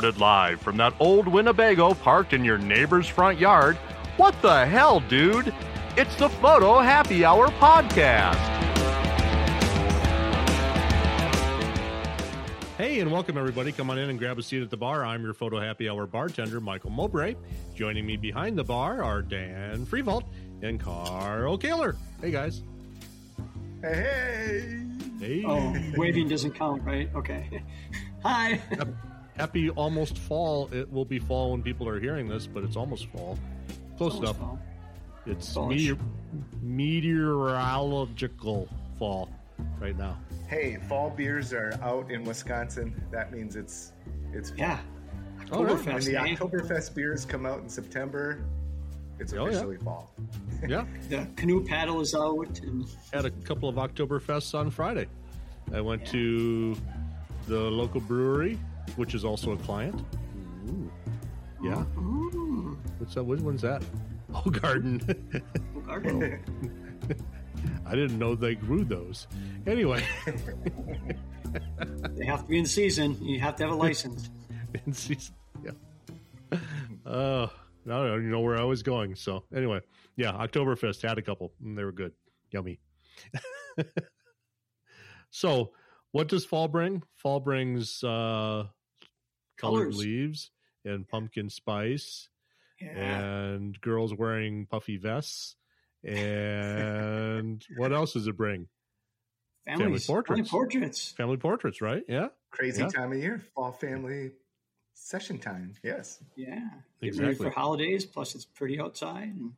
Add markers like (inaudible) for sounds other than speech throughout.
recorded live from that old Winnebago parked in your neighbor's front yard. What the hell, dude? It's the Photo Happy Hour podcast. Hey, and welcome everybody. Come on in and grab a seat at the bar. I'm your Photo Happy Hour bartender, Michael Mowbray. Joining me behind the bar are Dan Frievalt and Carl Caylor. Hey, guys. Hey. Hey. Oh, waving doesn't count, right? Okay. (laughs) Hi. Happy almost fall. It will be fall when people are hearing this, but it's almost fall. Close Almost enough. fall. It's meteor- meteorological fall right now. Hey, fall beers are out in Wisconsin. That means it's it's fall. Yeah. All right. When Oktoberfest, the eh? Oktoberfest beers come out in September, it's Oh, yeah. officially fall. Yeah. (laughs) The canoe paddle is out, and Had a couple of Oktoberfests on Friday. I went to the local brewery, which is also a client. Ooh. Yeah. Ooh, What's that? Which one's that? (laughs) Oh, garden. (laughs) garden. I didn't know they grew those. Anyway, (laughs) they have to be in season. You have to have a license. in season, yeah. Uh, I don't even know where I was going. So anyway, yeah, Oktoberfest had a couple, and they were good, yummy. so, what does fall bring? Fall brings uh, colored Colors. leaves and pumpkin spice Yeah. and girls wearing puffy vests. (laughs) And what else does it bring? Families. portraits. Family portraits. Family portraits, right? Yeah, Crazy Yeah. time of year, fall family session time. Yes. Yeah. Get Exactly. ready for holidays. Plus, it's pretty outside. And,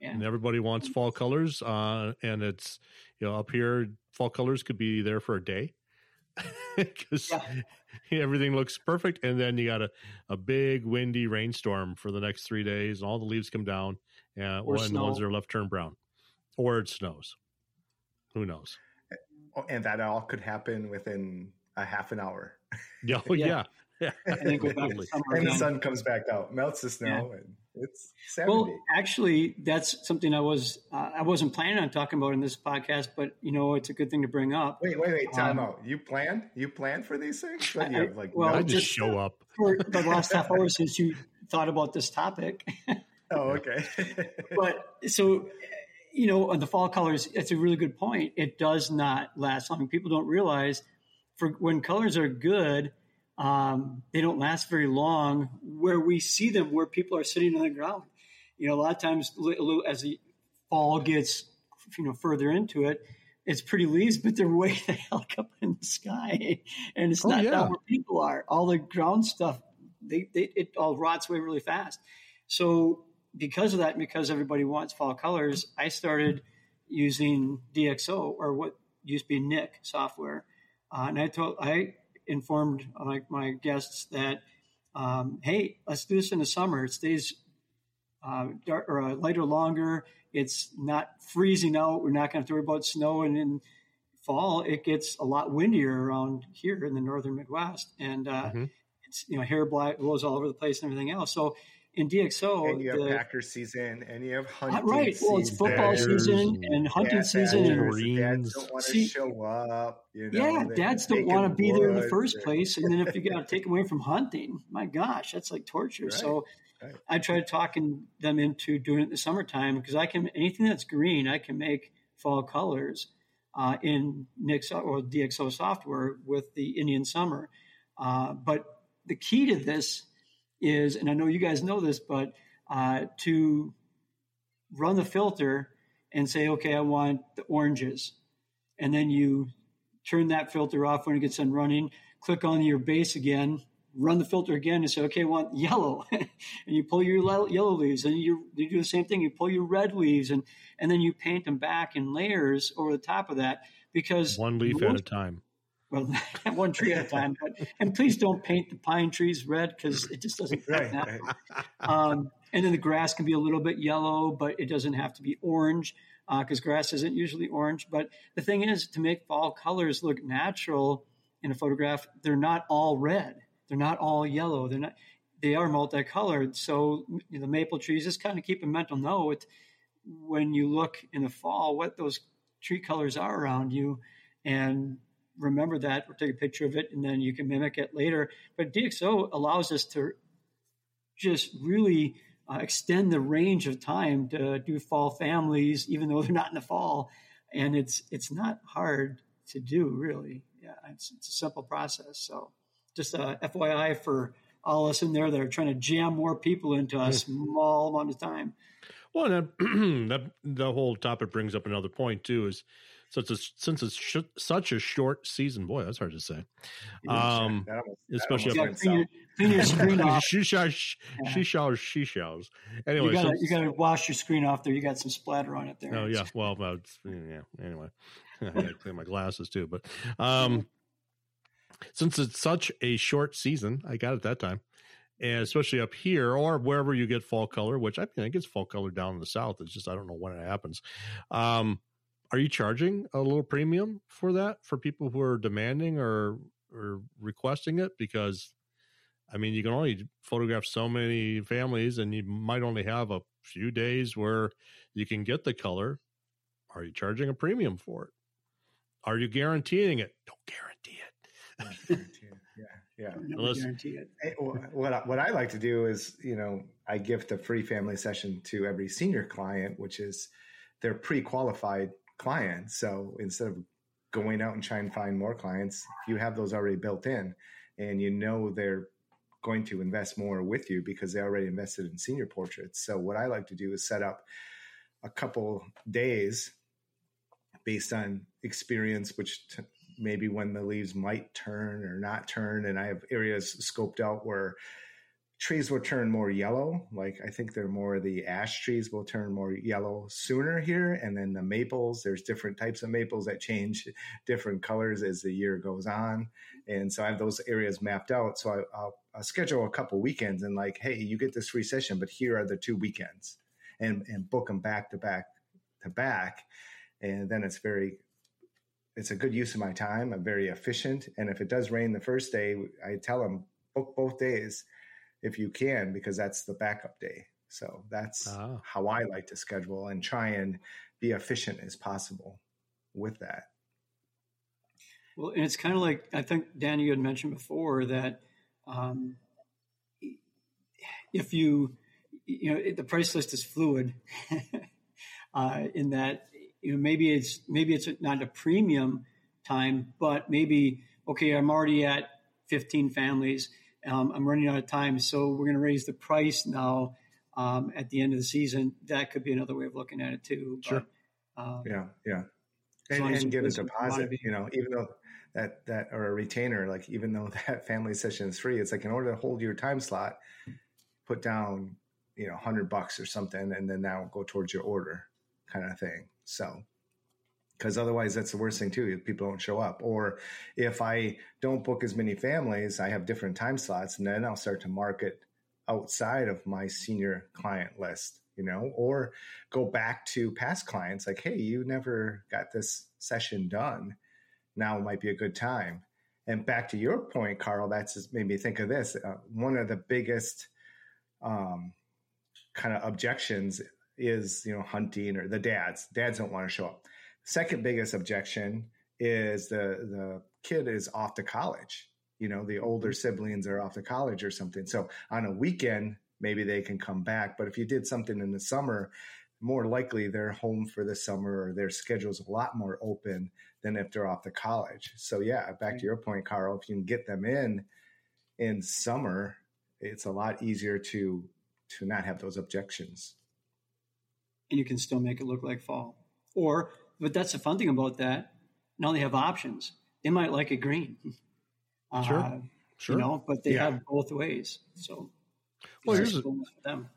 yeah. and everybody wants fall colors. Uh, and it's you know up here, fall colors could be there for a day (laughs) because Yeah. everything looks perfect, and then you got a, a big windy rainstorm for the next three days, and all the leaves come down, uh, Or and the ones that are left turn brown, or it snows. Who knows? Oh, and that all could happen within a half an hour. Yeah, (laughs) oh, (laughs) Yeah. yeah, yeah, And then go back to And the sun comes back out, melts the snow, and it's 70. Well, actually, that's something I was uh, I wasn't planning on talking about in this podcast, but you know, it's a good thing to bring up. wait, wait, wait, time um, out. You planned? You planned for these things? What, I- you have, like, well, I no- just just- show up. For the last half hour (laughs) since you thought about this topic, oh, (laughs) okay. but so you know, the fall colors, it's a really good point. It does not last long. People don't realize for when colors are good, um, they don't last very long. Where we see them, where people are sitting on the ground, you know, a lot of times as the fall gets you know further into it, it's pretty leaves, but they're (laughs) way the heck up in the sky, and it's Oh, not yeah. down where people are. All the ground stuff, they, they it all rots away really fast. So because of that, and because everybody wants fall colors, I started using DxO or what used to be Nik software, uh, and I told I informed my, my guests that um, hey, let's do this in the summer. It stays uh, dark or uh, lighter longer. It's not freezing out. We're not going to have to worry about snow. And in fall, it gets a lot windier around here in the northern Midwest, and uh, Mhm. it's you know hair blows all over the place and everything else. So in DxO, and you have the- Packer season, and you have uh, hunting right, well, it's football Bears season and- and hunting Yeah, season, and Badgers, dads don't want to show up. You know, yeah, dads don't want to be there in the first they're- place, and then if you got to (laughs) take away from hunting, my gosh, that's like torture. So right. I tried talking them into doing it in the summertime because I can anything that's green, I can make fall colors uh, in Nik's or DxO software with the Indian summer. Uh, but the key to this is, and I know you guys know this, but uh, to run the filter and say, okay, I want the oranges, and then you turn that filter off when it gets done running. Click on your base again, run the filter again, and say, okay, I want yellow, (laughs) and you pull your yellow leaves, and you, you do the same thing. You pull your red leaves, and and then you paint them back in layers over the top of that because One leaf at a time. Well, one tree at a time. But, and please don't paint the pine trees red because it just doesn't. (laughs) Right, right. Um, and then the grass can be a little bit yellow, but it doesn't have to be orange because grass isn't usually orange. But the thing is, to make fall colors look natural in a photograph, they're not all red. They're not all yellow. They're not. They are multicolored. So you know, the maple trees. Just kind of keep a mental note when you look in the fall what those tree colors are around you, and remember that or take a picture of it and then you can mimic it later. But DxO allows us to just really uh, extend the range of time to do fall families, even though (laughs) they're not in the fall. And it's it's not hard to do, really. Yeah, it's, it's a simple process. So, just a FYI for all us in there that are trying to jam more people into a small amount of time. Well, that, (clears throat) that the whole topic brings up another point too. Is since it's since it's sh- such a short season, boy, that's hard to say. Um, That almost- that especially almost clean, your, went clean your screen (laughs) off. she shall, she Yeah. shall, she shells. You Anyway, gotta, so- you gotta wash your screen off there. You got some splatter on it there. Oh yeah, well, uh, it's- yeah. Anyway, (laughs) I gotta clean my glasses too. But um, since it's such a short season, I got it that time, and especially up here or wherever you get fall color, which I mean, it's fall color down in the south. It's just I don't know when it happens. Um, are you charging a little premium for that for people who are demanding or or requesting it? Because I mean, you can only photograph so many families, and you might only have a few days where you can get the color. Are you charging a premium for it? Are you guaranteeing it? Don't guarantee it. yeah, yeah. Unless- guarantee it. Hey, wh- What I, what I like to do is, you know, I gift a free family session to every senior client, which is they're pre-qualified client. So instead of going out and trying to find more clients, you have those already built in, and you know they're going to invest more with you because they already invested in senior portraits. So what I like to do is set up a couple days based on experience, which t- maybe when the leaves might turn or not turn. And I have areas scoped out where trees will turn more yellow. Like I think they're more the ash trees will turn more yellow sooner here. And then the maples, there's different types of maples that change (laughs) different colors as the year goes on. And so I have those areas mapped out. So I, I'll, I'll schedule a couple weekends and like, hey, you get this free session, but here are the two weekends and, and book them back to back to back. And then it's very it's a good use of my time. I'm very efficient. And if it does rain the first day, I tell them book both days if you can, because that's the backup day. So that's Ah. how I like to schedule and try and be efficient as possible with that. Well, and it's kind of like I think Dan, you had mentioned before that um, if you, you know, the price list is fluid, (laughs) uh, in that you know maybe it's maybe it's not a premium time, but maybe okay, I'm already at 15 families, um, I'm running out of time, so we're going to raise the price now um, at the end of the season. That could be another way of looking at it too. Sure. But, um, Yeah, yeah. And, as and get a deposit, you know, even though that that or a retainer, like even though (laughs) that family session is free, it's like in order to hold your time slot, put down, you know, hundred bucks or something, and then that will go towards your order, kind of thing. So, because otherwise, that's the worst thing too. People don't show up, or if I don't book as many families, I have different time slots, and then I'll start to market outside of my senior client list, you know, or go back to past clients like, hey, you never got this session done. Now might be a good time. And back to your point, Carl, that's just made me think of this. Uh, one of the biggest um, kind of objections is, you know, hunting or the dads. Dads don't want to show up. Second biggest objection is the the kid is off to college. You know, the older mm-hmm. siblings are off to college or something. So on a weekend, maybe they can come back. But if you did something in the summer, more likely they're home for the summer or their schedule's a lot more open than if they're off to college. So yeah, back to your point, Carl, if you can get them in in summer, it's a lot easier to to not have those objections. and you can still make it look like fall. Or, but that's the fun thing about that. Now they have options. They might like it green. (laughs) Uh, Sure. Sure. You know, but they Yeah. have both ways. So, Well, here's a- them.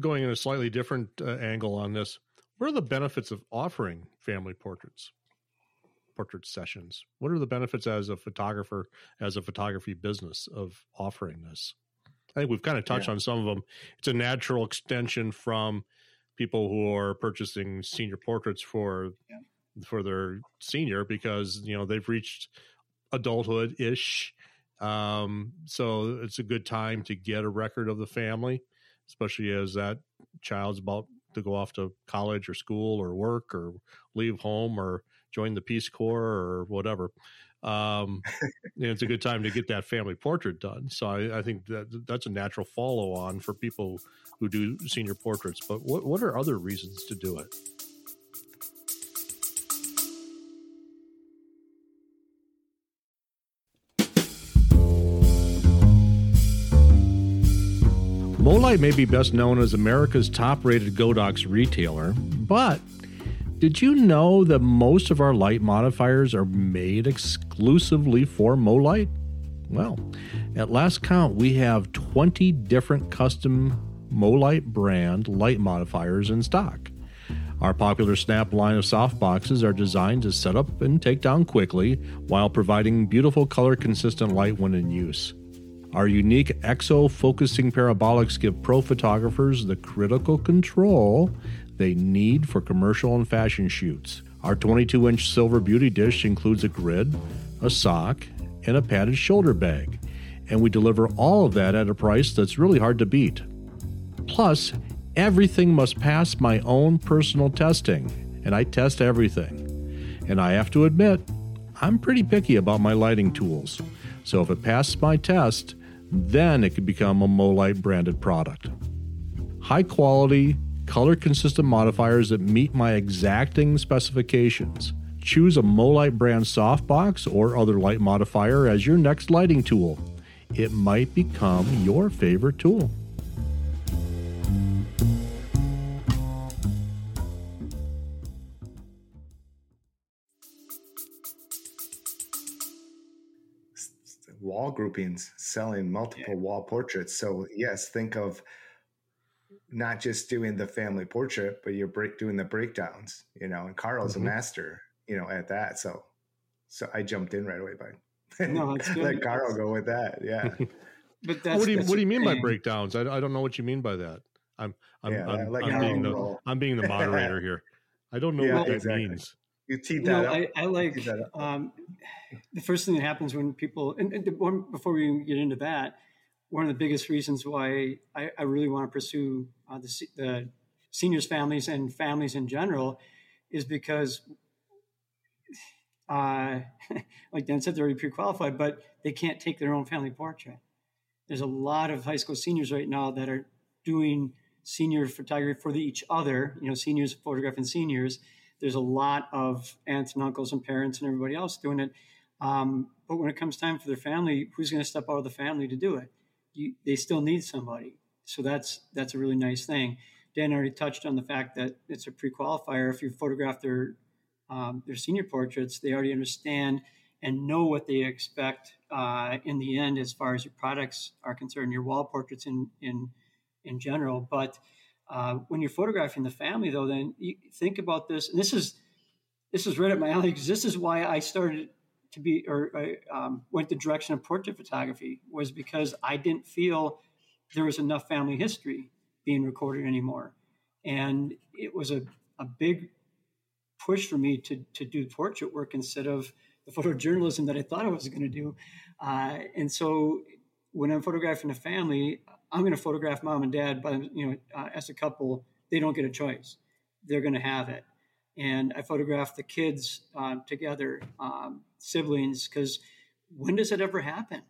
Going in a slightly different uh, angle on this, what are the benefits of offering family portraits, portrait sessions? What are the benefits as a photographer, as a photography business of offering this? I think we've kind of touched Yeah. on some of them. It's a natural extension from people who are purchasing senior portraits for Yeah. for their senior because you know they've reached adulthood ish. Um, so it's a good time to get a record of the family, especially as that child's about to go off to college or school or work or leave home or join the Peace Corps or whatever. Um, (laughs) it's a good time to get that family portrait done. So I, I think that that's a natural follow on for people who do senior portraits. But what what are other reasons to do it? MoLight may be best known as America's top rated Godox retailer, but did you know that most of our light modifiers are made exclusively for MoLight? Well, at last count, we have 20 different custom MoLight brand light modifiers in stock. Our popular Snap line of softboxes are designed to set up and take down quickly while providing beautiful color consistent light when in use. Our unique EXO focusing parabolics give pro photographers the critical control they need for commercial and fashion shoots. Our 22 inch silver beauty dish includes a grid, a sock, and a padded shoulder bag, and we deliver all of that at a price that's really hard to beat. Plus, everything must pass my own personal testing, and I test everything. And I have to admit, I'm pretty picky about my lighting tools, so if it passes my test, then it could become a MoLight branded product. High quality, color consistent modifiers that meet my exacting specifications. Choose a MoLight brand softbox or other light modifier as your next lighting tool. It might become your favorite tool. wall groupings selling multiple yeah. wall portraits. So yes, think of not just doing the family portrait, but you're break, doing the breakdowns, you know, and Carl's mm-hmm. a master, you know, at that. So, so I jumped in right away by no, (laughs) let Carl go with that. Yeah. (laughs) but that's, what do you, what do you mean by breakdowns? I, I don't know what you mean by that. I'm, I'm, yeah, I'm, I'm being the, I'm being the moderator here. I don't know (laughs) yeah, what that exactly. means you teed that up. I, I like um, the first thing that happens when people, and, and before we get into that, one of the biggest reasons why I, I really want to pursue uh, the, the, seniors families and families in general is because, uh, (laughs) like Dan said, they're already pre-qualified, but they can't take their own family portrait. There's a lot of high school seniors right now that are doing senior photography for the, each other, you know, seniors photographing seniors, there's a lot of aunts and uncles and parents and everybody else doing it. Um, but when it comes time for their family, who's going to step out of the family to do it? You, they still need somebody. So that's that's a really nice thing. Dan already touched on the fact that it's a pre-qualifier. If you photograph their um, their senior portraits, they already understand and know what they expect uh, in the end as far as your products are concerned, your wall portraits in in in general. But uh, when you're photographing the family, though, then you think about this, and this is this is right up my alley because this is why I started to be or I um, went the direction of portrait photography was because I didn't feel there was enough family history being recorded anymore, and it was a, a big push for me to to do portrait work instead of the photojournalism that I thought I was going to do, uh, and so when I'm photographing a family, I'm going to photograph mom and dad, but you know, uh, as a couple, they don't get a choice. They're going to have it. And I photographed the kids uh, together, um, siblings, because when does it ever happen?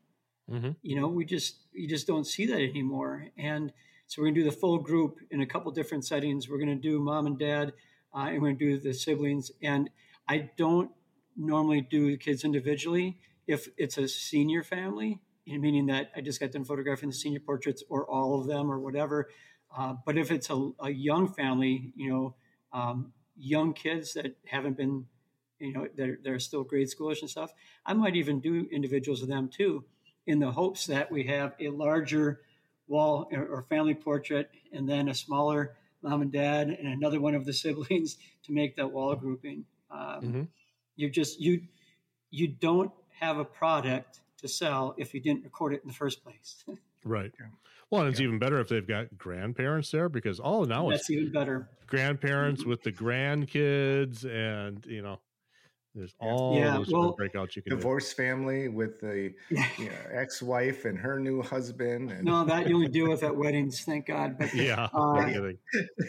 Mm-hmm. You know, we just you just don't see that anymore. And so we're to do the full group in a couple different settings. We're to do mom and dad, uh, and we're to do the siblings. And I don't normally do the kids individually. If it's a senior family, meaning that I just got done photographing the senior portraits or all of them or whatever. Uh, but if it's a, a, young family, you know, um, young kids that haven't been, you know, they're, they're still grade schoolish and stuff, I might even do individuals of them too, in the hopes that we have a larger wall or family portrait and then a smaller mom and dad and another one of the (laughs) siblings to make that wall grouping. Um, mm-hmm. You just you you don't have a product to sell if you didn't record it in the first place. (laughs) right. Well, and it's yeah. even better if they've got grandparents there because all now that's even better. Grandparents with the grandkids, and you know, There's all Yeah, those different well, breakouts you can do. Divorced family with the you know, ex-wife and her new husband. And No, that you only deal with at weddings, thank God. But (laughs) Yeah. Uh, no kidding.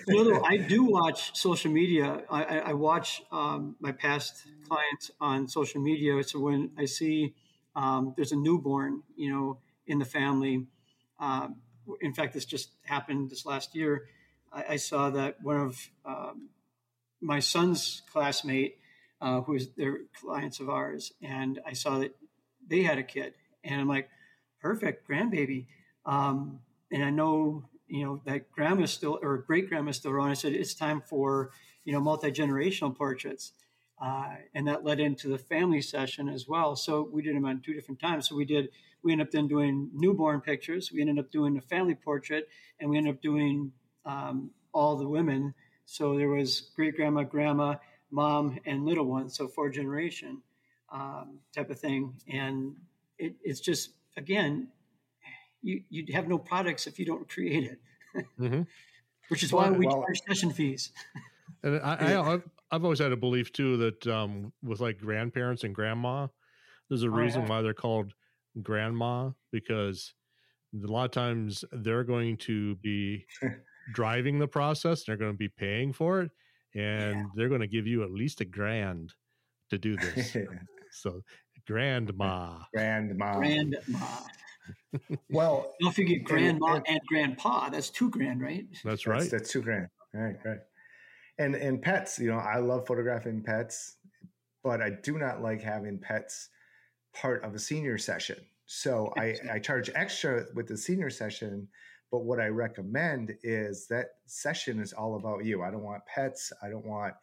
Little, I do watch social media. I, I, I watch um, my past clients on social media. So when I see um, there's a newborn, you know, in the family, um, in fact, this just happened this last year. I, I saw that one of um, my son's classmate, uh, who is their clients of ours, and I saw that they had a kid, and I'm like, perfect grandbaby. Um, and I know you know that grandma's still or great grandma's still around. I said it's time for you know multi generational portraits, uh, and that led into the family session as well. So we did them on two different times. So we did we ended up then doing newborn pictures. We ended up doing a family portrait, and we ended up doing um, all the women. So there was great grandma, grandma, mom, and little one. So four generation um, type of thing, and it, it's just again you you have no products if you don't create it, Mhm. (laughs) which is why we Well- charge session fees. And I, I, I've, I've always had a belief too that um, with like grandparents and grandma, there's a Oh, reason yeah. why they're called grandma because a lot of times they're going to be (laughs) driving the process. They're going to be paying for it, and they're going to give you at least a grand to do (laughs) this. so, grandma. grandma. Grandma. (laughs) well, Now, if you get grandma and- and grandpa, that's two grand, right? That's That's, right. that's two grand. Right, right. And and pets, you know, I love photographing pets, but I do not like having pets part of a senior session. So I, (laughs) I charge extra with the senior session, but what I recommend is that session is all about you. I don't want pets. I don't want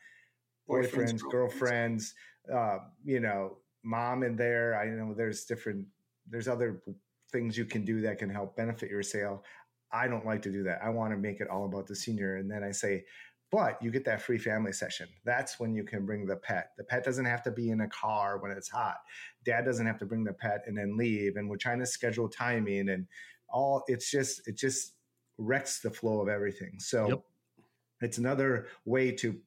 boyfriends, Boyfriends, girlfriends, uh, you know, mom in there. I know there's different, there's other things you can do that can help benefit your sale. I don't like to do that. I want to make it all about the senior. And then I say, but you get that free family session. That's when you can bring the pet. The pet doesn't have to be in a car when it's hot. Dad doesn't have to bring the pet and then leave. And we're trying to schedule timing and all. It's just it just wrecks the flow of everything. So Yep. it's another way to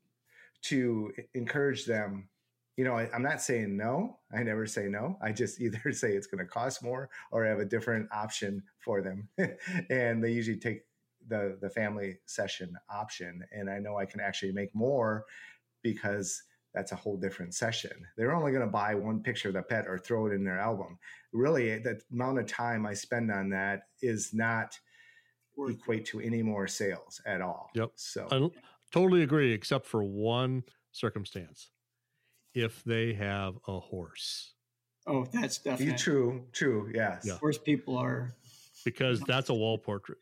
to encourage them. You know, I, I'm not saying no. I never say no. I just (laughs) either say it's going to cost more or I have a different option for them. (laughs) and they usually take the the family session option and i know i can actually make more because that's a whole different session they're only going to buy one picture of the pet or throw it in their album really the amount of time i spend on that is not equate to any more sales at all Yep. so I totally agree, except for one circumstance. If they have a horse, Oh, that's definitely. true true yes Yeah. Worst people are. because that's a wall portrait.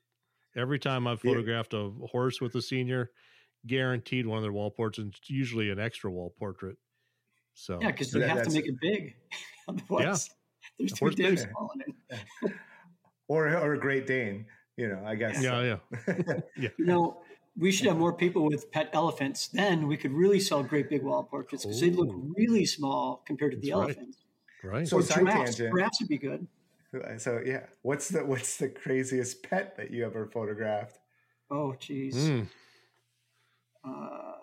Every time I've Yeah. photographed a horse with a senior, guaranteed one of their wall portraits, and it's usually an extra wall portrait. So Yeah, because you That- have to make it big. (laughs) Otherwise, there's too Horse damn small in (laughs) or or a great dane you know i guess yeah, (laughs) yeah, You know, we should have more people with pet elephants. Then we could really sell great big wall portraits because they'd look oh. really small compared to the right. elephants. right. So Or side giraffes. tangent. Giraffes would be good. (laughs) so yeah what's the what's the craziest pet that you ever photographed Oh, geez. Mm. Uh,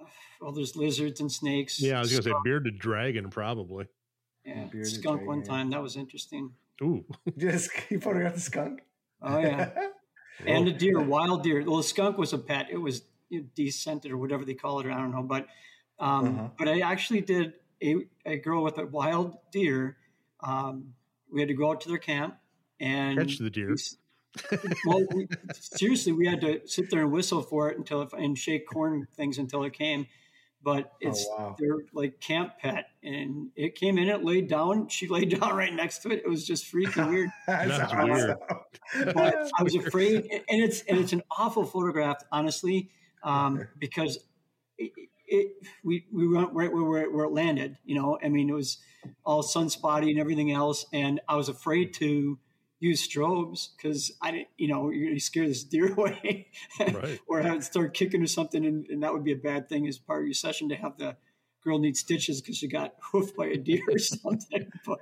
well, there's lizards and snakes. Yeah, I was gonna say bearded dragon, probably. yeah, bearded skunk one time. That was interesting. Ooh, (laughs) just you photographed the skunk Oh yeah, (laughs) and a deer, wild deer. Well, the skunk was a pet. It was you know, descented or whatever they call it. I don't know, but um, Uh-huh. but I actually did a, a girl with a wild deer. Um, we had to go out to their camp and catch the deer. well, we, seriously, we had to sit there and whistle for it until it, and shake corn things until it came. But it's Oh, wow. their like camp pet, and it came in. It laid down. She (laughs) laid down right next to it. It was just freaking (laughs) weird. That's, That's weird. awesome. But (laughs) I was afraid, and it's and it's an awful photograph, honestly, um, because it, it we we went right where, where where it landed. You know, I mean, it was all sunspotty and everything else, and I was afraid to use strobes because I didn't, you know, you're gonna scare this deer (laughs) away, Right. or have it start kicking or something, and, and that would be a bad thing as part of your session to have the girl need stitches because she got (laughs) hoofed by a deer or (laughs) something. But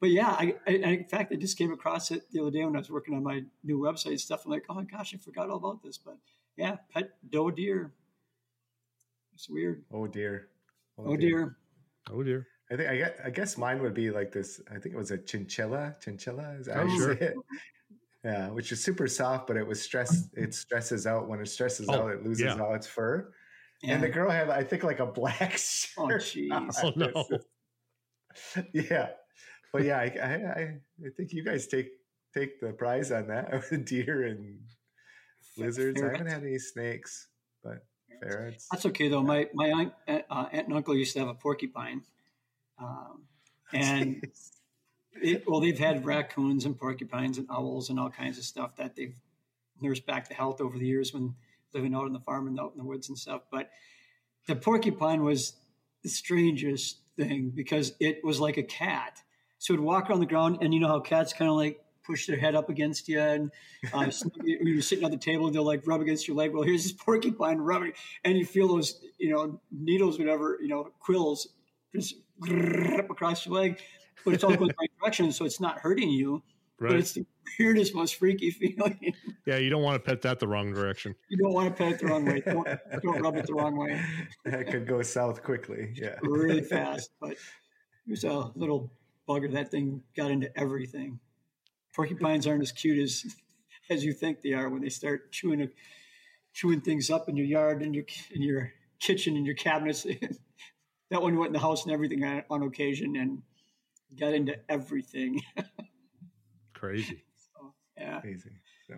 but yeah, I, I, in fact I just came across it the other day when I was working on my new website stuff. I'm like, oh my gosh, I forgot all about this. But yeah, pet doe deer. It's weird. Oh dear. Oh dear. Oh dear. I think I guess, I guess mine would be like this. I think it was a chinchilla. Chinchilla is that Oh, sure. it? Yeah, which is super soft, but it was stress. It stresses out when it stresses Oh, out. It loses yeah. all its fur. Yeah. And the girl had, I think, like a black (laughs) Oh, shirt. jeez. Oh, no. (laughs) Yeah, but yeah, I, I, I- I think you guys take take the prize on that (laughs) deer and lizards. I haven't had any snakes, but ferrets. That's okay though. My my aunt, uh, aunt and uncle used to have a porcupine, um, (laughs) and it, well, they've had raccoons and porcupines and owls and all kinds of stuff that they've nursed back to health over the years when living out on the farm and out in the woods and stuff. But the porcupine was the strangest thing because it was like a cat. So it'd walk around the ground, and you know how cats kind of like push their head up against you, and uh, (laughs) you're sitting at the table, they'll like rub against your leg. Well, here's this (laughs) porcupine rubbing, and you feel those, you know, needles, whatever, you know, quills just across your leg, but it's all going the right direction, so it's not hurting you. But it's the weirdest, most freaky (laughs) feeling. Yeah, you don't want to pet that the wrong direction. you don't want to pet it the wrong way. Don't, don't rub it the wrong way. that could go south quickly. Yeah. (laughs) really fast. But it was a little bugger. That thing got into everything. Porcupines aren't as cute as as you think they are when they start chewing chewing things up in your yard and your in your kitchen and your cabinets. (laughs) that one went in the house and everything on, on occasion and got into everything. (laughs) Crazy. So, yeah. Crazy. So,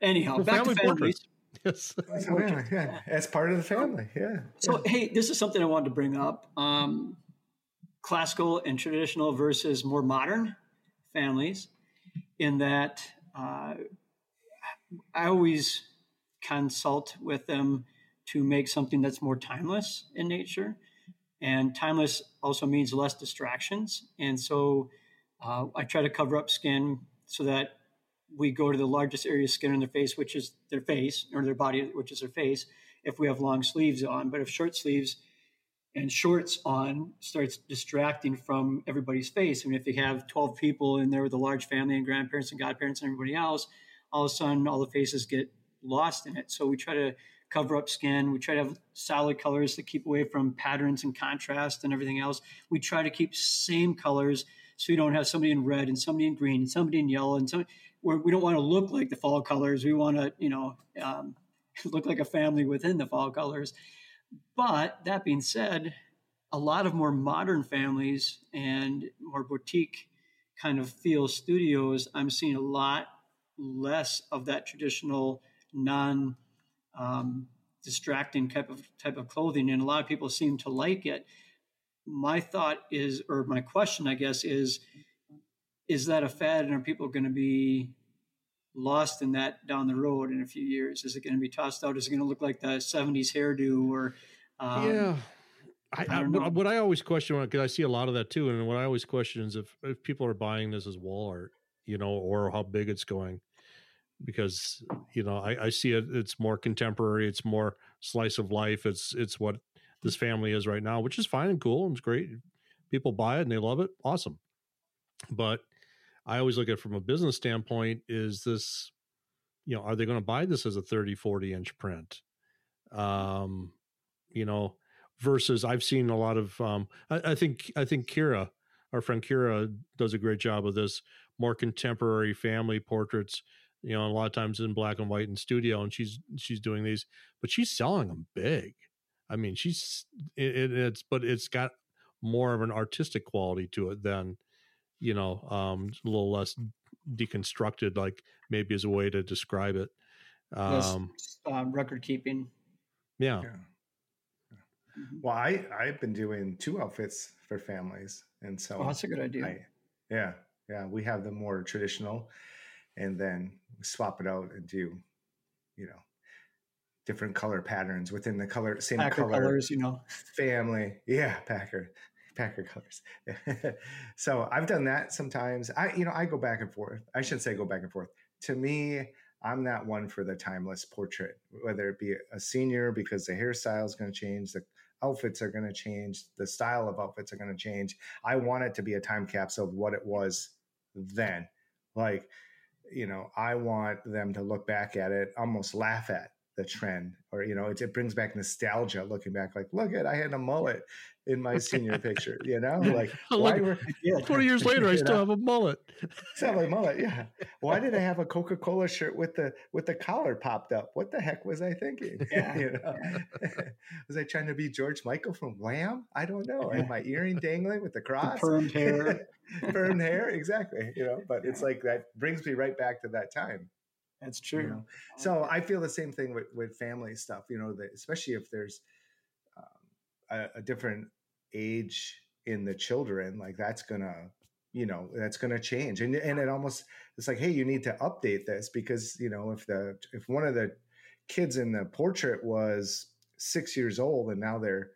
Anyhow, Well, back family to families. (laughs) Yes. so yeah, yeah, as part of the family. Yeah. So, hey, this is something I wanted to bring up. Um, classical and traditional versus more modern families, in that uh, I always consult with them to make something that's more timeless in nature. And timeless also means less distractions. And so uh, I try to cover up skin so that we go to the largest area of skin on their face, which is their face, or their body, which is their face, if we have long sleeves on. But if short sleeves and shorts on starts distracting from everybody's face, I mean, if you have 12 people in there with a large family and grandparents and godparents and everybody else, all of a sudden all the faces get lost in it. So we try to cover up skin. We try to have solid colors to keep away from patterns and contrast and everything else. We try to keep same colors so you don't have somebody in red and somebody in green and somebody in yellow and some. We're, we don't want to look like the fall colors. We want to, you know, um, (laughs) look like a family within the fall colors. But that being said, a lot of more modern families and more boutique kind of feel studios, I'm seeing a lot less of that traditional non um, distracting type of type of clothing, and a lot of people seem to like it. My thought is, or my question, I guess, is: Is that a fad, and are people going to be lost in that down the road in a few years? Is it going to be tossed out? Is it going to look like the '70s hairdo, or um, yeah. I, I I, what, what I always question because I see a lot of that too, and what I always question is if, if people are buying this as wall art, you know, or how big it's going, because you know I, I see it. It's more contemporary. It's more slice of life. It's it's what this family is right now, which is fine and cool and it's great. People buy it and they love it. Awesome, but I always look at from a business standpoint. Is this, you know, are they going to buy this as a 30, 40 inch print? Um, you know, versus I've seen a lot of um I, I think I think Kira, our friend Kira does a great job of this more contemporary family portraits, you know, a lot of times in black and white in studio and she's she's doing these, but she's selling them big. I mean, she's it, it, it's but it's got more of an artistic quality to it than you know, um a little less deconstructed like maybe is a way to describe it. less, Um um, record keeping? yeah. Yeah. Well, I I've been doing two outfits for families, and so Oh, that's a good idea. I, yeah, yeah, we have the more traditional, and then swap it out and do, you know, different color patterns within the color same Packer color colors, you know. family. Yeah, Packer, Packer colors. (laughs) so I've done that sometimes. I you know I go back and forth. I shouldn't say go back and forth. To me, I'm not one for the timeless portrait, whether it be a senior because the hairstyle is going to change, the outfits are going to change, the style of outfits are going to change. I want it to be a time capsule of what it was then. Like, you know, I want them to look back at it, almost laugh at the trend or you know it, it brings back nostalgia looking back like look at i had a mullet in my senior picture you know (laughs) like why were (laughs) yeah, 20 years (laughs) later, I still know? have a mullet. Still have a mullet yeah why did i have a coca-cola shirt with the with the collar popped up what the heck was i thinking Yeah. you know was i trying to be george michael from wham i don't know and my earring dangling with the The cross permed hair. permed hair exactly you know but it's like that brings me right back to that time That's you true. know? so i feel the same thing with, with family stuff you know that especially if there's a, a different age in the children like that's gonna you know that's gonna change. And and it almost it's like hey you need to update this because you know if the if one of the kids in the portrait was six years old and now they're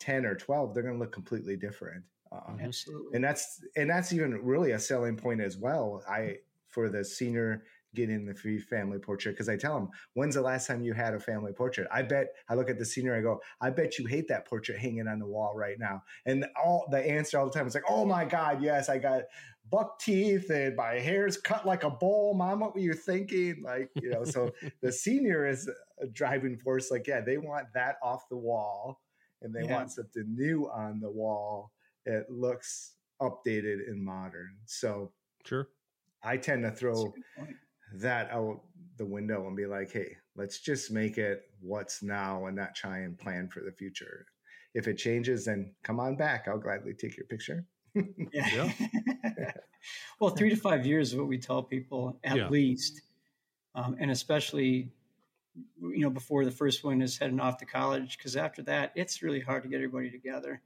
10 or 12 they're gonna look completely different. Uh, Absolutely. and that's and that's even really a selling point as well. I for the senior getting the free family portrait because i tell them when's the last time you had a family portrait i bet i look at the senior i go i bet you hate that portrait hanging on the wall right now and all the answer all the time is like oh my god yes i got buck teeth and my hair's cut like a bowl mom what were you thinking like you know so the senior is a driving force like yeah they want that off the wall and they Yeah. want something new on the wall it looks updated and modern. So Sure. I tend to throw. That out the window and be like, hey, let's just make it what's now and not try and plan for the future. If it changes, then come on back. I'll gladly take your picture. (laughs) Yeah. (laughs) well, three to five years is what we tell people at Yeah. least, um, and especially you know before the first one is heading off to college, because after that it's really hard to get everybody together.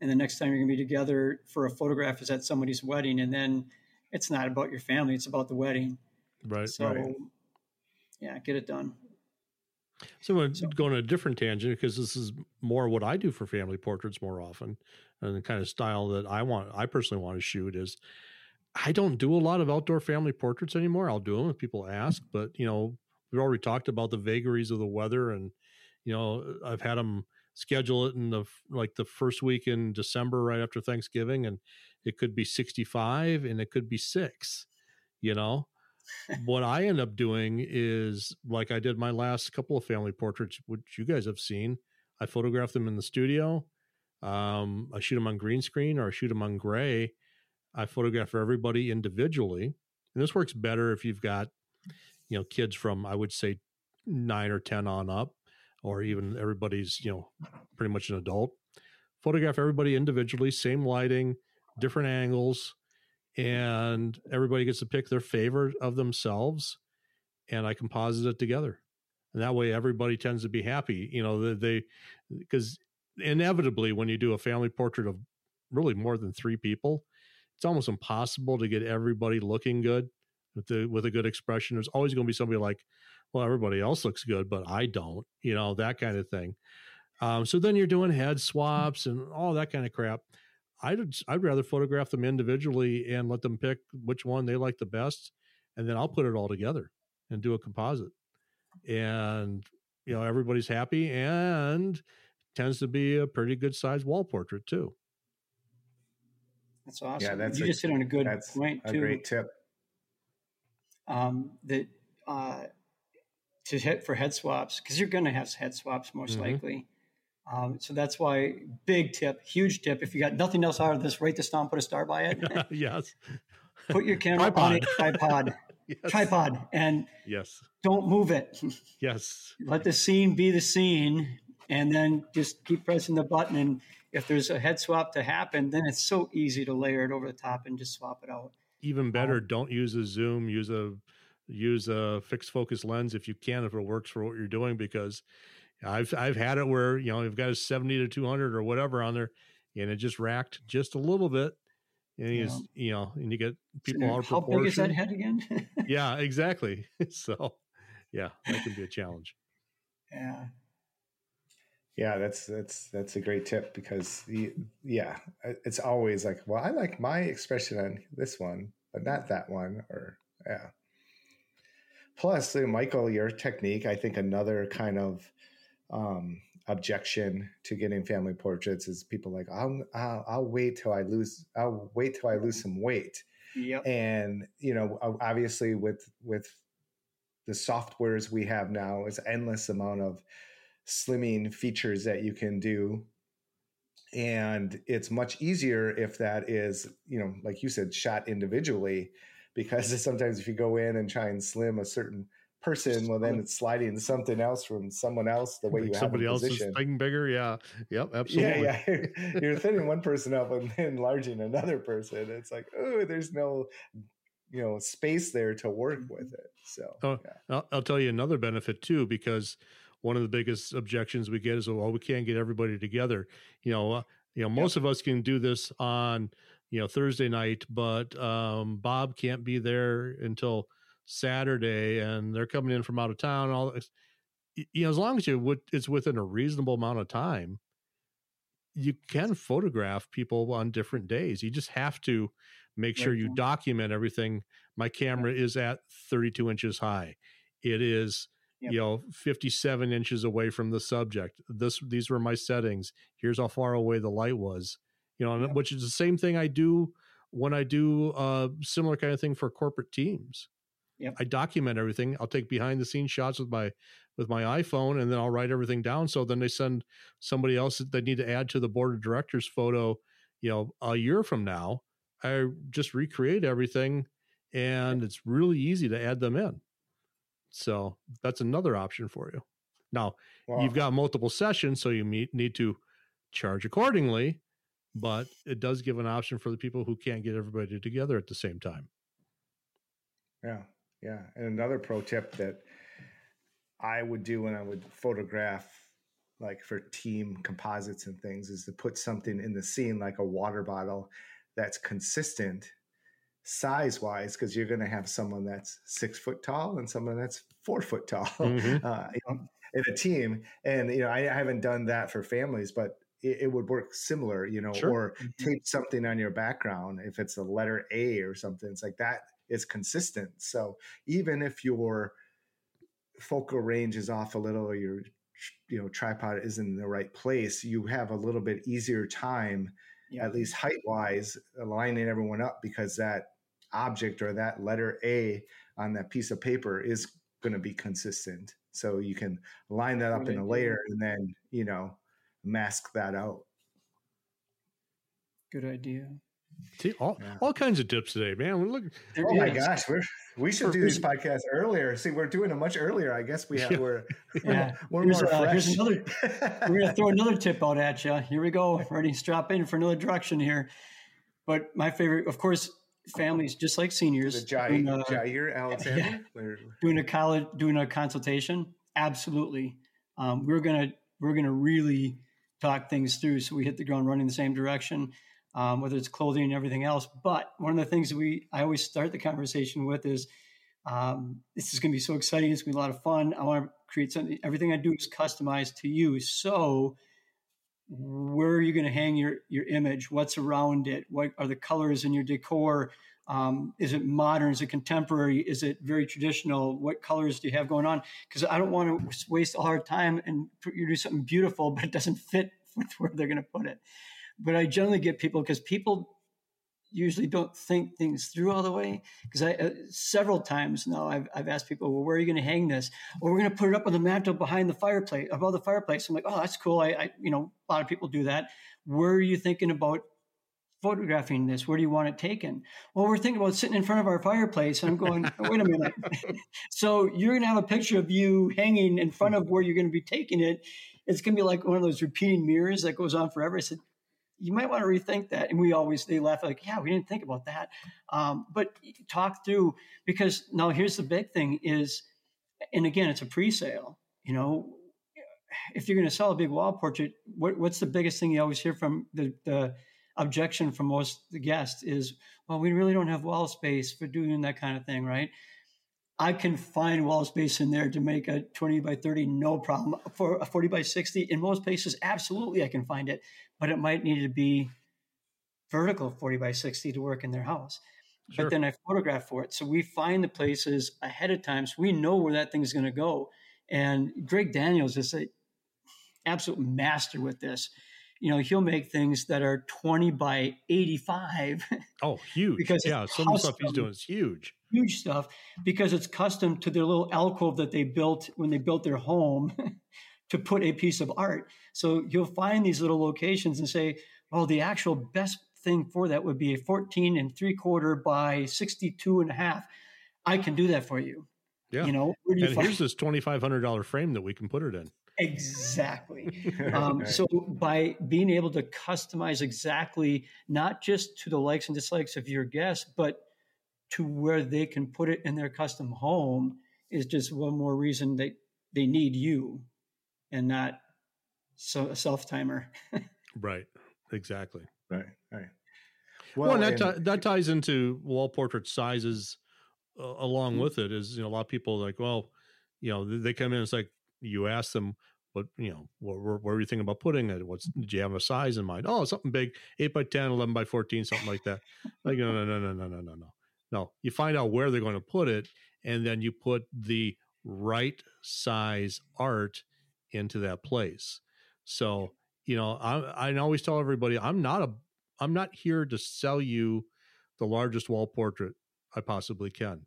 And the next time you're gonna be together for a photograph is at somebody's wedding, and then it's not about your family; it's about the wedding. Right. So, right. yeah, get it done. So we're So- going a different tangent because this is more what I do for family portraits more often, and the kind of style that I want, I personally want to shoot is. I don't do a lot of outdoor family portraits anymore. I'll do them if people ask, but you know, we've already talked about the vagaries of the weather, and you know, I've had them schedule it in the like the first week in December, right after Thanksgiving, and it could be sixty-five, and it could be six. You know, what I end up doing is like I did my last couple of family portraits, which you guys have seen. I photograph them in the studio. Um, I shoot them on green screen or I shoot them on gray. I photograph everybody individually. And this works better if you've got, you know, kids from, I would say, nine or 10 on up, or even everybody's, you know, pretty much an adult. Photograph everybody individually, same lighting, different angles and everybody gets to pick their favorite of themselves and i composite it together. And that way everybody tends to be happy you know they because inevitably when you do a family portrait of really more than three people it's almost impossible to get everybody looking good with the with a good expression. There's always going to be somebody like well everybody else looks good but i don't you know that kind of thing. Um, so then you're doing head swaps and all that kind of crap I'd I'd rather photograph them individually and let them pick which one they like the best, and then I'll put it all together and do a composite. And you know everybody's happy and tends to be a pretty good sized wall portrait too. That's awesome. Yeah, that's you a- just hit on a good That's point a too. great tip. um, that uh, to hit for head swaps because you're going to have head swaps most Mhm. likely. Um, so that's why big tip, huge tip. If you got nothing else out of this, write this down, put a star by it, (laughs) yes. put your camera on a tripod, (laughs) Yes. tripod, and Yes. don't move it. (laughs) Yes. Let the scene be the scene, and then just keep pressing the button. And if there's a head swap to happen, then it's so easy to layer it over the top and just swap it out. Even better, don't use a zoom. Use a use a fixed focus lens if you can, if it works for what you're doing. Because I've I've had it where you know you've got a seventy to two hundred or whatever on there, and it just racked just a little bit, and you, Yeah. just, you know, and you get So people out of How big is that head again? Yeah, (laughs) exactly. (laughs) so, yeah, that can be a challenge. yeah. Yeah, that's that's that's a great tip because the, yeah, it's always like, well, I like my expression on this one, but not that one, or yeah. Plus, uh, Michael, your technique, I think another kind of um, objection to getting family portraits is people like, I'll, I'll I'll wait till I lose, I'll wait till I lose some weight, Yep. and you know, obviously with with the softwares we have now is endless amount of slimming features that you can do and it's much easier if that is you know like you said shot individually because sometimes if you go in and try and slim a certain person well then it's sliding something else from someone else the way you somebody have else's thing bigger? Yeah. Yep absolutely. yeah. Yeah (laughs) you're thinning one person up and then enlarging another person. It's like oh there's no you know space there to work with it. So oh, yeah. I'll, I'll tell you another benefit too because one of the biggest objections we get is, well, we can't get everybody together. You know, uh, you know, most yep. of us can do this on, you know, Thursday night, but um, Bob can't be there until Saturday, and they're coming in from out of town. All you know, as long as you it's within a reasonable amount of time, you can photograph people on different days. You just have to make sure you mm-hmm. document everything. My camera is at 32 inches high. It is yep. you know 57 inches away from the subject this these were my settings here's how far away the light was you know yep. which is the same thing i do when i do a similar kind of thing for corporate teams yep. i document everything i'll take behind the scenes shots with my with my iphone and then i'll write everything down so then they send somebody else that they need to add to the board of directors photo you know a year from now i just recreate everything and it's really easy to add them in so that's another option for you. Now, wow. you've got multiple sessions, so you meet, need to charge accordingly, but it does give an option for the people who can't get everybody together at the same time. Yeah. Yeah. And another pro tip that I would do when I would photograph like for team composites and things is to put something in the scene like a water bottle that's consistent size wise because you're going to have someone that's six foot tall and someone that's four foot tall (laughs) mm-hmm. uh, you know, in a team and you know I, I, haven't done that for families but it, it would work similar you know sure. or mm-hmm. tape something on your background if it's a letter a or something it's like that is consistent so even if your focal range is off a little or your you know tripod isn't in the right place you have a little bit easier time yeah. at least height wise aligning everyone up because that object or that letter A on that piece of paper is going to be consistent. So you can line that up in a layer and then, you know, mask that out. Good idea. See all, yeah. all kinds of tips today, man. Look, oh my gosh, we're we should do this podcast earlier. See, we're doing it much earlier. I guess we have (laughs) we're yeah. we're here's, more uh, fresh. Another, (laughs) we're gonna throw another tip out at you. Here we go. Ready, strap in for another direction here. But my favorite, of course, families just like seniors. The Jair, doing a, Jair Alexander yeah, doing a college, doing a consultation. Absolutely, um, we're gonna we're gonna really talk things through. So we hit the ground running the same direction, um, whether it's clothing and everything else. But one of the things that we I always start the conversation with is. Um, this is going to be so exciting. It's going to be a lot of fun. I want to create something. Everything I do is customized to you. So, where are you going to hang your your image what's around it what are the colors in your decor um, is it modern is it contemporary is it very traditional what colors do you have going on because i don't want to waste all our time and you do something beautiful but it doesn't fit with where they're going to put it but i generally get people because people usually don't think things through all the way. Because I uh, several times now I've, I've asked people, well, where are you going to hang this? Well, we're going to put it up on the mantle behind the fireplace, above the fireplace. I'm like, oh, that's cool. I, I, you know, a lot of people do that. Where are you thinking about photographing this? Where do you want it taken? Well, we're thinking about sitting in front of our fireplace. And I'm going, wait a minute. (laughs) so you're going to have a picture of you hanging in front of where you're going to be taking it. It's going to be like one of those repeating mirrors that goes on forever. I said, you might want to rethink that. And we always, they laugh like, yeah, we didn't think about that. Um, but talk through, because now here's the big thing is, and again, it's a pre-sale, you know, if you're going to sell a big wall portrait, what, what's the biggest thing you always hear from the, the objection from most the guests is, well, we really don't have wall space for doing that kind of thing, right? I can find wall space in there to make a 20 by 30, no problem. For a 40 by 60, in most places, absolutely I can find it, but it might need to be vertical 40 by 60 to work in their house. Sure. But then I photograph for it. So we find the places ahead of time so we know where that thing is going to go. And Greg Daniels is an absolute master with this. You know, he'll make things that are 20 by 85. Oh, (laughs) huge. because yeah, some of the stuff he's doing is huge huge stuff because it's custom to their little alcove that they built when they built their home (laughs) to put a piece of art. So you'll find these little locations and say, "Oh, the actual best thing for that would be a 14 and three quarter by 62 and a half." I can do that for you. Yeah. You know, where do you and here's this twenty five hundred dollar frame that we can put it in. Exactly. (laughs) Um, Right. so by being able to customize exactly not just to the likes and dislikes of your guests, but to where they can put it in their custom home is just one more reason that they need you and not so a self timer. (laughs) Right. Exactly. right, right. Well, and that, and- ti- that ties into wall portrait sizes uh, along Mm-hmm. with it. Is you know a lot of people like, well, you know, they- they come in. It's like you ask them, what you know, what, where, where are you thinking about putting it? What's do you have a size in mind? Oh, something big, eight by 10, 11 by fourteen, something like that. like no, no, no, no, no, no, no, no. No, you find out where they're going to put it, and then you put the right size art into that place. So you know, I I always tell everybody, I'm not a I'm not here to sell you the largest wall portrait I possibly can.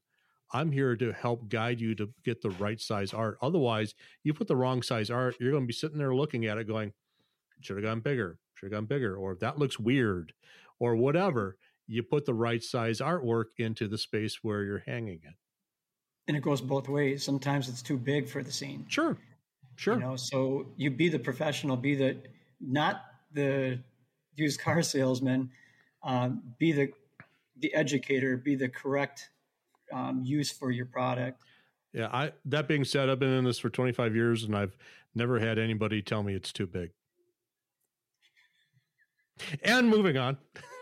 I'm here to help guide you to get the right size art. Otherwise, you put the wrong size art, you're going to be sitting there looking at it going, should have gone bigger, should have gone bigger, or that looks weird, or whatever. You put the right size artwork into the space where you're hanging it. and it goes both ways. Sometimes it's too big for the scene. Sure. Sure. You know, so you be the professional, be the not the used car salesman, um, be the the educator, be the correct um, use for your product. Yeah, I that being said, I've been in this for 25 years and I've never had anybody tell me it's too big. And moving on. (laughs)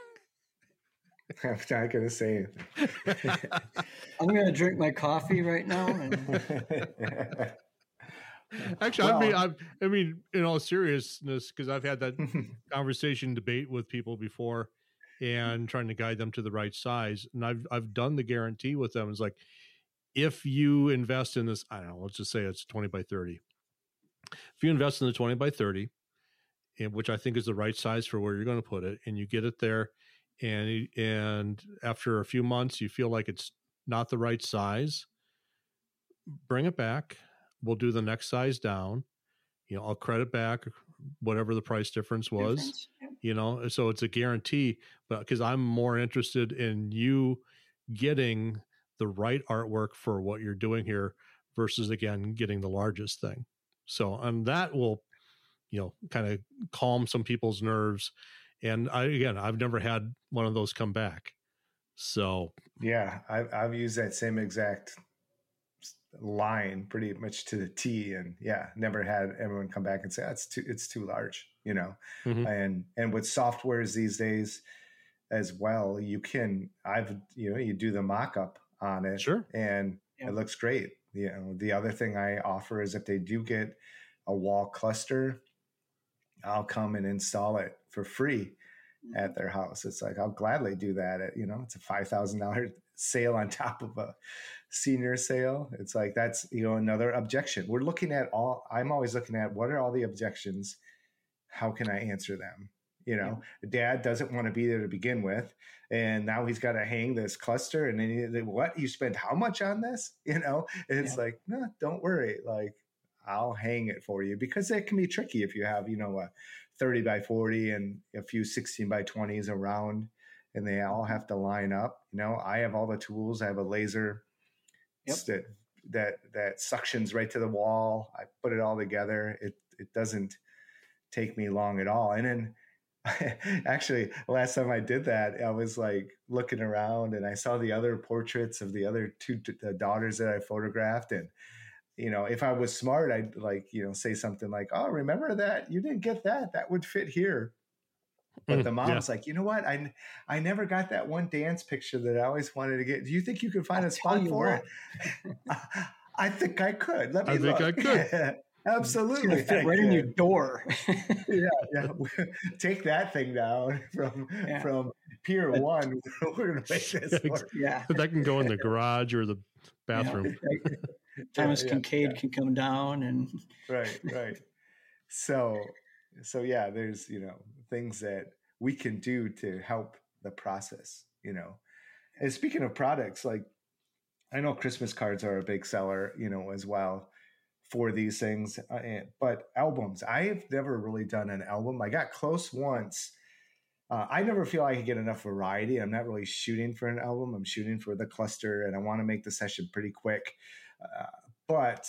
(laughs) I'm not going to say anything. (laughs) I'm going to drink my coffee right now. And, anything. (laughs) Actually, I mean, Well- I, I mean, in all seriousness, because I've had that conversation debate with people before, and trying to guide them to the right size, and I've I've done the guarantee with them. It's like if you invest in this, I don't know, let's just say it's twenty by thirty. If you invest in the twenty by thirty, and which I think is the right size for where you're going to put it, and you get it there, and and after a few months you feel like it's not the right size, bring it back. We'll do the next size down. You know, I'll credit back whatever the price difference was difference. You know so it's a guarantee but because i'm more interested in you getting the right artwork for what you're doing here versus again getting the largest thing so and that will you know kind of calm some people's nerves and i again i've never had one of those come back so yeah, I've, I've used that same exact line pretty much to the T, and yeah, never had everyone come back and say that's too it's too large, you know. Mhm. And and with softwares these days as well, you can I've you know you do the mock up on it, sure and Yeah. it looks great. You know, the other thing I offer is if they do get a wall cluster, I'll come and install it for free at mm-hmm. their house. It's like I'll gladly do that. At, you know, it's a five thousand dollar (laughs) sale on top of a senior sale. It's like that's you know another objection. We're looking at all. I'm always looking at what are all the objections. How can I answer them? You know, dad doesn't want to be there to begin with, and now he's got to hang this cluster. And then he, what you spend how much on this? (laughs) You know, it's Yeah. like no, don't worry. Like I'll hang it for you because it can be tricky if you have you know a 30 by 40 and a few 16 by 20s around and they all have to line up you know i have all the tools i have a laser Yep. that that that suctions right to the wall i put it all together it it doesn't take me long at all and then (laughs) actually last time i did that i was like looking around and i saw the other portraits of the other two the daughters that i photographed and you know, if I was smart, I'd like, you know, say something like, "Oh, remember that you didn't get that? That would fit here." But Mm, the yeah. mom's like, "You know what? I I never got that one dance picture that I always wanted to get. Do you think you could find I'll a spot for what. it?" (laughs) I think I could. Let me I think I could. (laughs) Absolutely, going fit right in your door. (laughs) yeah, yeah. Take that thing down from Yeah. from Pier One. We're gonna make this work. yeah. that can go in the garage or the Yeah. Thomas Yeah, Kinkade yeah. can come down and right right so so yeah there's you know things that we can do to help the process you know and speaking of products like I know Christmas cards are a big seller, you know, as well for these things. Uh, but albums, I've never really done an album. I got close once. Uh, I never feel I can get enough variety. I'm not really shooting for an album. I'm shooting for the cluster, and I want to make the session pretty quick. Uh, but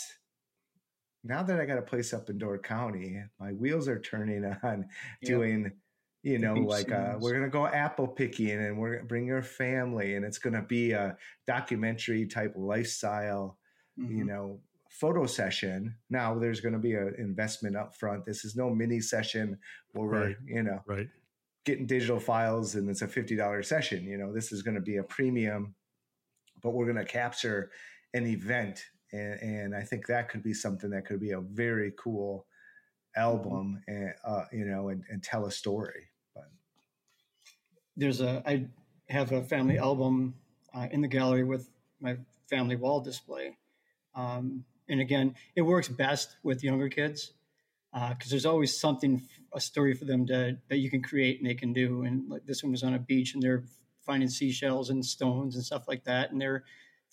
now that I got a place up in Door County, my wheels are turning (laughs) on doing you know, like uh, we're gonna go apple picking and we're gonna bring your family, and it's gonna be a documentary type lifestyle, mm-hmm. you know, photo session. Now there's gonna be an investment up front. This is no mini session where right. we're, you know, right. getting digital files and it's a fifty dollar session. You know, this is gonna be a premium, but we're gonna capture an event, and, and I think that could be something that could be a very cool mm-hmm. album, mm-hmm. and uh, you know, and, and tell a story But there's a I have a family album uh, in the gallery with my family wall display. Um, and again, it works best with younger kids because uh, there's always something, a story for them to that you can create and they can do. And like this one was on a beach and they're finding seashells and stones and stuff like that, and they're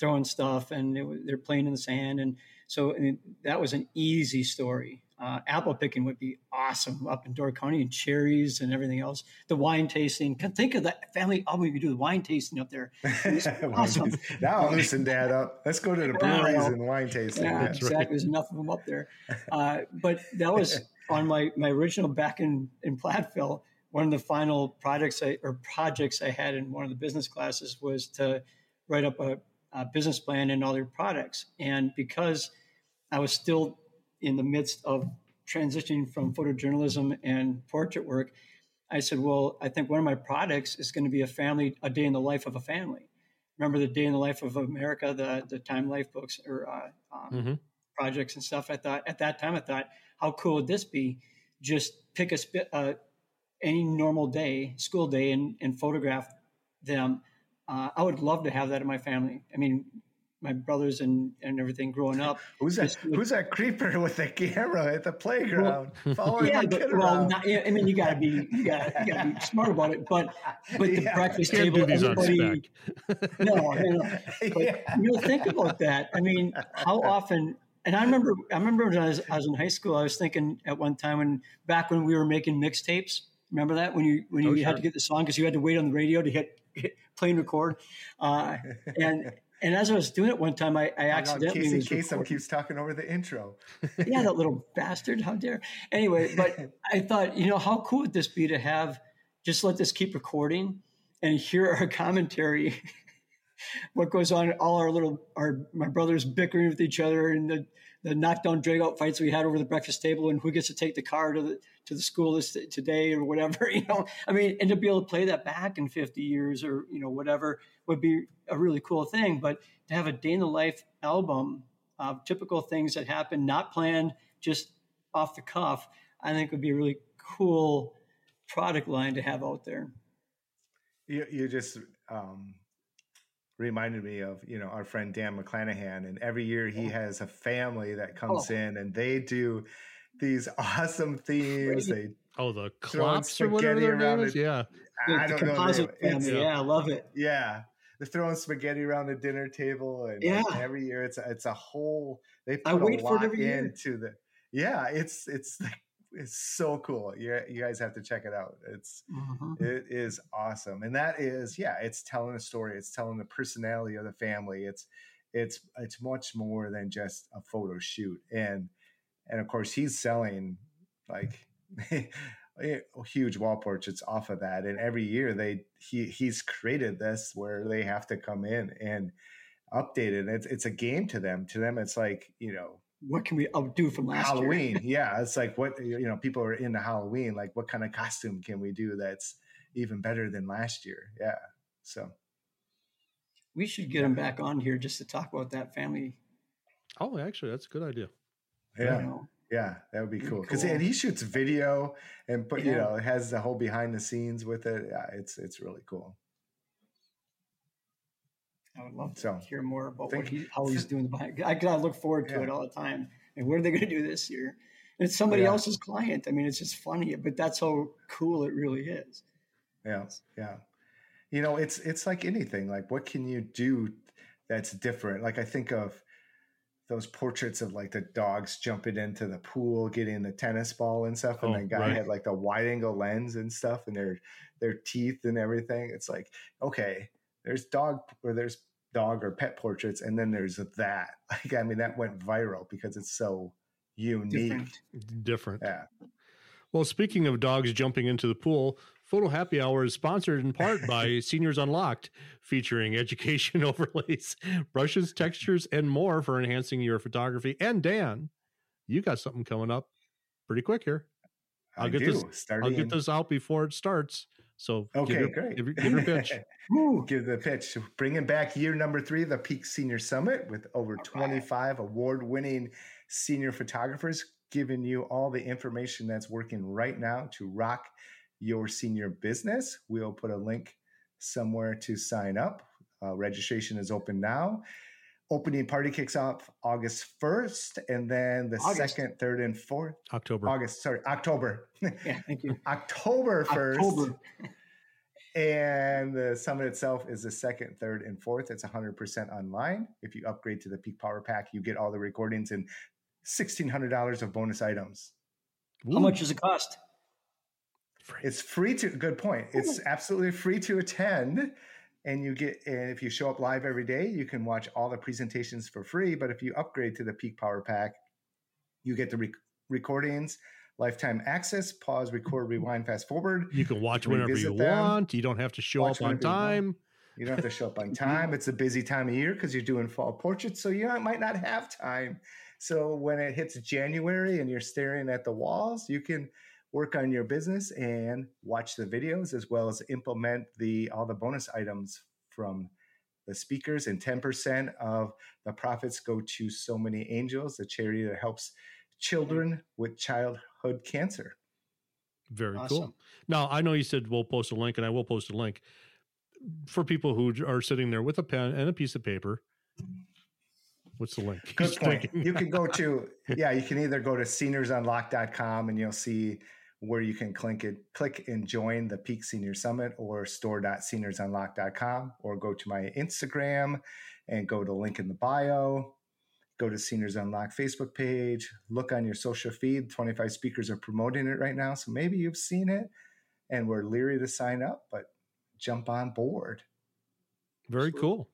throwing stuff and it, they're playing in the sand. And so and that was an easy story uh, apple picking would be awesome up in Door County and cherries and everything else. The wine tasting. Think of that family album you could do the wine tasting up there. (laughs) awesome. now I'll loosen Dad up. Let's go to the (laughs) breweries and wine tasting. Yeah, exactly. Right. There's enough of them up there. Uh, but that was (laughs) on my my original back in in Platteville. One of the final projects I, or projects I had in one of the business classes was to write up a, a business plan and all their products. And because I was still in the midst of transitioning from photojournalism and portrait work, I said, well, I think one of my products is going to be a family, a day in the life of a family. Remember the day in the life of America, the the Time Life books or uh, um, mm-hmm. projects and stuff. I thought at that time, I thought, how cool would this be? Just pick a spit, uh, any normal day, school day, and, and photograph them. Uh, I would love to have that in my family. I mean, my brothers and, and everything growing up. Who's that? who's that creeper with the camera at the playground well, following yeah, but, well, not, I mean, you got to be you got to gotta be smart about it. But but the yeah. breakfast table, everybody. (laughs) no, no, but yeah. you know, think about that. I mean, how often? And I remember, I remember when I was, I was in high school. I was thinking at one time when back when we were making mixtapes. Remember that when you when you, oh, sure. had to get the song because you had to wait on the radio to hit, hit play and record, uh, and and as I was doing it one time, I, I accidentally. Casey Kasem keeps talking over the intro. (laughs) yeah, that little bastard! How dare! Anyway, but (laughs) I thought, you know, how cool would this be to have just let this keep recording and hear our commentary, (laughs) what goes on, all our little, our my brothers bickering with each other, and the the knockdown drag out fights we had over the breakfast table and who gets to take the car to the to the school this today or whatever (laughs) you know? I mean and to be able to play that back in 50 years or you know whatever would be a really cool thing but to have a day in the life album of typical things that happen not planned just off the cuff i think would be a really cool product line to have out there. You, you just um reminded me of you know our friend Dan McClanahan, and every year he has a family that comes oh. in and they do these (laughs) awesome themes. They oh the Klops or whatever their name is. Yeah, I don't know. Family. Yeah, I love it. Yeah, they're throwing spaghetti around the dinner table, and, yeah. and every year it's a, it's a whole. They put I wait a lot for it every into year. the. Yeah, it's it's it's so cool. You, you guys have to check it out. It's mm-hmm. it is awesome, and that is yeah, it's telling a story. It's telling the personality of the family. It's it's it's much more than just a photo shoot, and and of course he's selling like (laughs) eh, huge wall portraits off of that, and every year they he he's created this where they have to come in and update it. It's it's a game to them. To them, it's like you know what can we do from last Halloween? (laughs) yeah, it's like what you know, people are into Halloween. Like, what kind of costume can we do that's even better than last year? Yeah, so we should get him back on here just to talk about that family. Oh, actually, that's a good idea. Yeah. You know? Yeah, that would be cool. Because cool. he shoots video and put yeah. you know it has the whole behind the scenes with it. Yeah, it's it's really cool. I would love to so, hear more about think, what he, how he's doing the behind. I, I look forward to yeah. it all the time. And what are they going to do this year? And it's somebody yeah. else's client. I mean, it's just funny, but that's how cool it really is. Yeah, yeah. You know, it's it's like anything. Like, what can you do that's different. Like I think of those portraits of like the dogs jumping into the pool, getting the tennis ball and stuff, and Oh, the guy right. had like the wide angle lens and stuff, and their their teeth and everything. It's like okay, there's dog or there's dog or pet portraits, and then there's that. (laughs) Like I mean, that went viral because it's so unique. Different. Different. Yeah. Well, speaking of dogs jumping into the pool, Photo Happy Hour is sponsored in part by (laughs) Seniors Unlocked, featuring education (laughs) overlays, brushes, textures, and more for enhancing your photography. And Dan, you got something coming up pretty quick here. I'll I get do. this- Starting, I'll get this out before it starts. So Okay, give your, great. Give, your- give your pitch. (laughs) Woo, give the pitch. Bringing back year number three, the Peak Senior Summit, with over right. 25 award winning senior photographers giving you all the information that's working right now to rock your senior business. We'll put a link somewhere to sign up. Uh, registration is open now. Opening party kicks off August 1st, and then the August. second, third, and fourth. October. August, sorry, October. (laughs) Yeah, thank you. October 1st. October. (laughs) And the summit itself is the second, third, and fourth. It's 100% online. If you upgrade to the Peak Power Pack, you get all the recordings and $1,600 of bonus items. How much does it cost? It's free to, good point. It's absolutely free to attend. And you get, and if you show up live every day, you can watch all the presentations for free. But if you upgrade to the Peak Power Pack, you get the rec- recordings, lifetime access, pause, record, mm-hmm. rewind, fast forward. You can watch whenever you them. want. You don't have to show Watch up on whenever you time. You don't have to show up on (laughs) time. It's a busy time of year because you're doing fall portraits, so you might not have time. So when it hits January and you're staring at the walls, you can work on your business and watch the videos as well as implement the all the bonus items from the speakers and 10% of the profits go to so many angels a charity that helps children mm-hmm. with childhood cancer Very cool. Now, I know you said we'll post a link, and I will post a link for people who are sitting there with a pen and a piece of paper. What's the link? (laughs) Good point. You can go to (laughs) yeah, you can either go to seniorsunlock.com and you'll see where you can click it, click and join the Peak Senior Summit or store.seniorsunlock.com or go to my Instagram and go to link in the bio. Go to Seniors Unlock Facebook page, look on your social feed. 25 speakers are promoting it right now. So maybe you've seen it and we're leery to sign up, but jump on board. Very cool.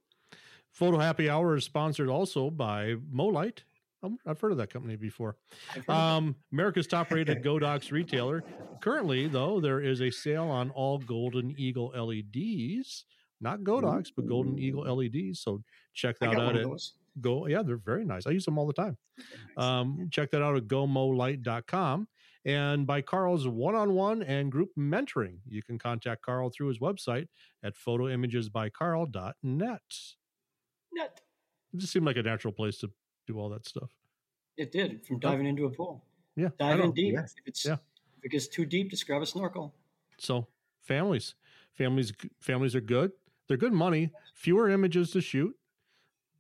Photo Happy Hour is sponsored also by MoLight. Um, I've heard of that company before. I've heard of Um, America's top (laughs) rated Godox retailer. Currently, though, there is a sale on all Golden Eagle LEDs. Not Godox, but Golden Eagle LEDs. So check that out one at go yeah they're very nice i use them all the time um, check that out at gomolight.com and by carl's one-on-one and group mentoring you can contact carl through his website at photoimagesbycarl.net Net. it just seemed like a natural place to do all that stuff It did from diving into a pool. yeah I Dive in deep. Yes. If it's Yeah. if it gets too deep, just grab a snorkel. so families families families are good they're good money fewer images to shoot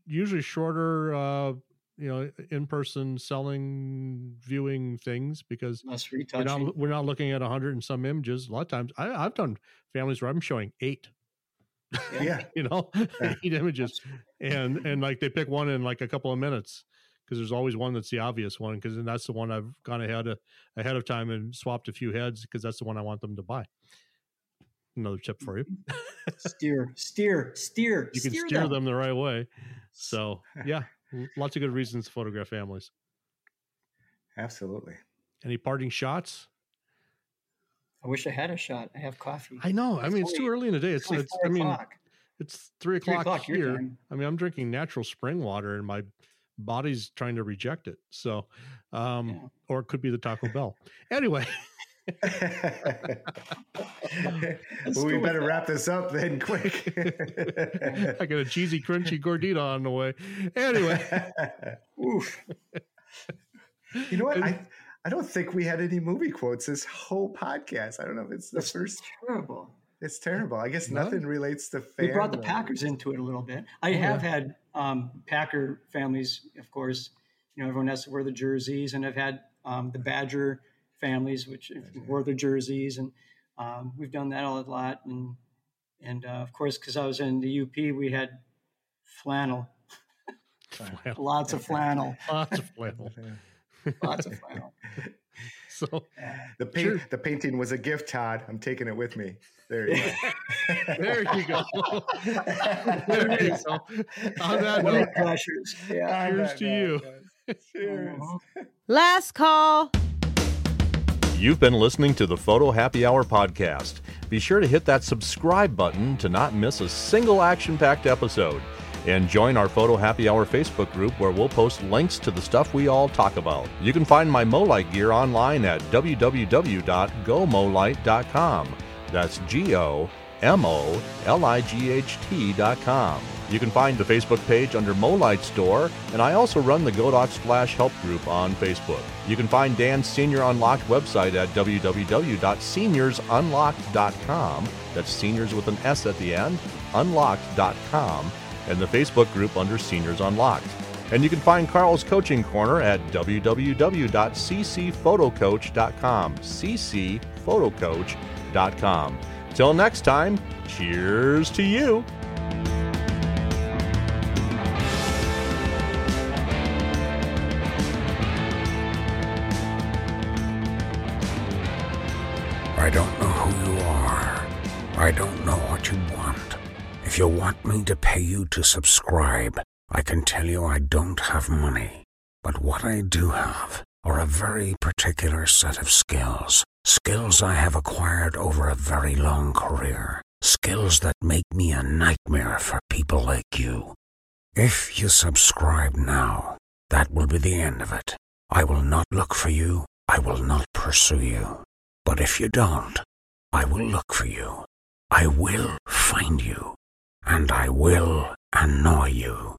usually shorter uh you know in-person selling viewing things because Less we're not we're not looking at a hundred and some images. A lot of times, I, I've done families where I'm showing eight, Yeah. (laughs) you know, Yeah. (laughs) eight images, and and like they pick one in like a couple of minutes because there's always one that's the obvious one because that's the one I've gone ahead of, ahead of time and swapped a few heads because that's the one I want them to buy. Another tip for you: mm-hmm. (laughs) steer, steer, steer. you can steer, them. the right way. So yeah, lots of good reasons to photograph families. Absolutely. Any parting shots? I wish I had a shot. I have coffee. I know. I mean, it's It's too early in the day. It's, It's it's four I mean, o'clock. It's three o'clock, Three o'clock, o'clock here. I mean, I'm drinking natural spring water, and my body's trying to reject it. So, um, Yeah. or it could be the Taco (laughs) Bell. Anyway, (laughs) well, we better wrap this up then (laughs) quick. I got a cheesy, crunchy gordita on the way. Anyway, Oof. you know what? I, I don't think we had any movie quotes this whole podcast. I don't know if it's the That's first. terrible. It's terrible. I guess None? nothing relates to family. We brought the Packers into it a little bit. I Oh, have had um, Packer families, of course. You know, everyone has to wear the jerseys, and I've had um, the Badger families, which wore the jerseys, and um, we've done that a lot. And and uh, of course, because I was in the UP, we had Flannel. Flannel. Lots of flannel. Lots of flannel. Lots of flannel. (laughs) So The paint, Sure. the painting was a gift, Todd. I'm taking it with me. There you go. (laughs) there you go. (laughs) there you go. On that note, pressures. Yeah. cheers to you. Cheers. Last call. You've been listening to the Photo Happy Hour podcast. Be sure to hit that subscribe button to not miss a single action packed episode. And join our Photo Happy Hour Facebook group where we'll post links to the stuff we all talk about. You can find my MoLight gear online at www.gomolight.com. That's G O M O L I G H T.com. You can find the Facebook page under MoLight Store, and I also run the Godox Flash Help Group on Facebook. You can find Dan's Senior Unlocked website at www.seniorsunlocked.com. That's seniors with an S at the end, unlocked.com, and the Facebook group under Seniors Unlocked. And you can find Carl's Coaching Corner at www.ccphotocoach.com. ccphotocoach.com. Till next time, cheers to you. If you want me to pay you to subscribe, I can tell you I don't have money. But what I do have are a very particular set of skills. Skills I have acquired over a very long career. Skills that make me a nightmare for people like you. If you subscribe now, that will be the end of it. I will not look for you. I will not pursue you. But if you don't, I will look for you. I will find you. And I will annoy you.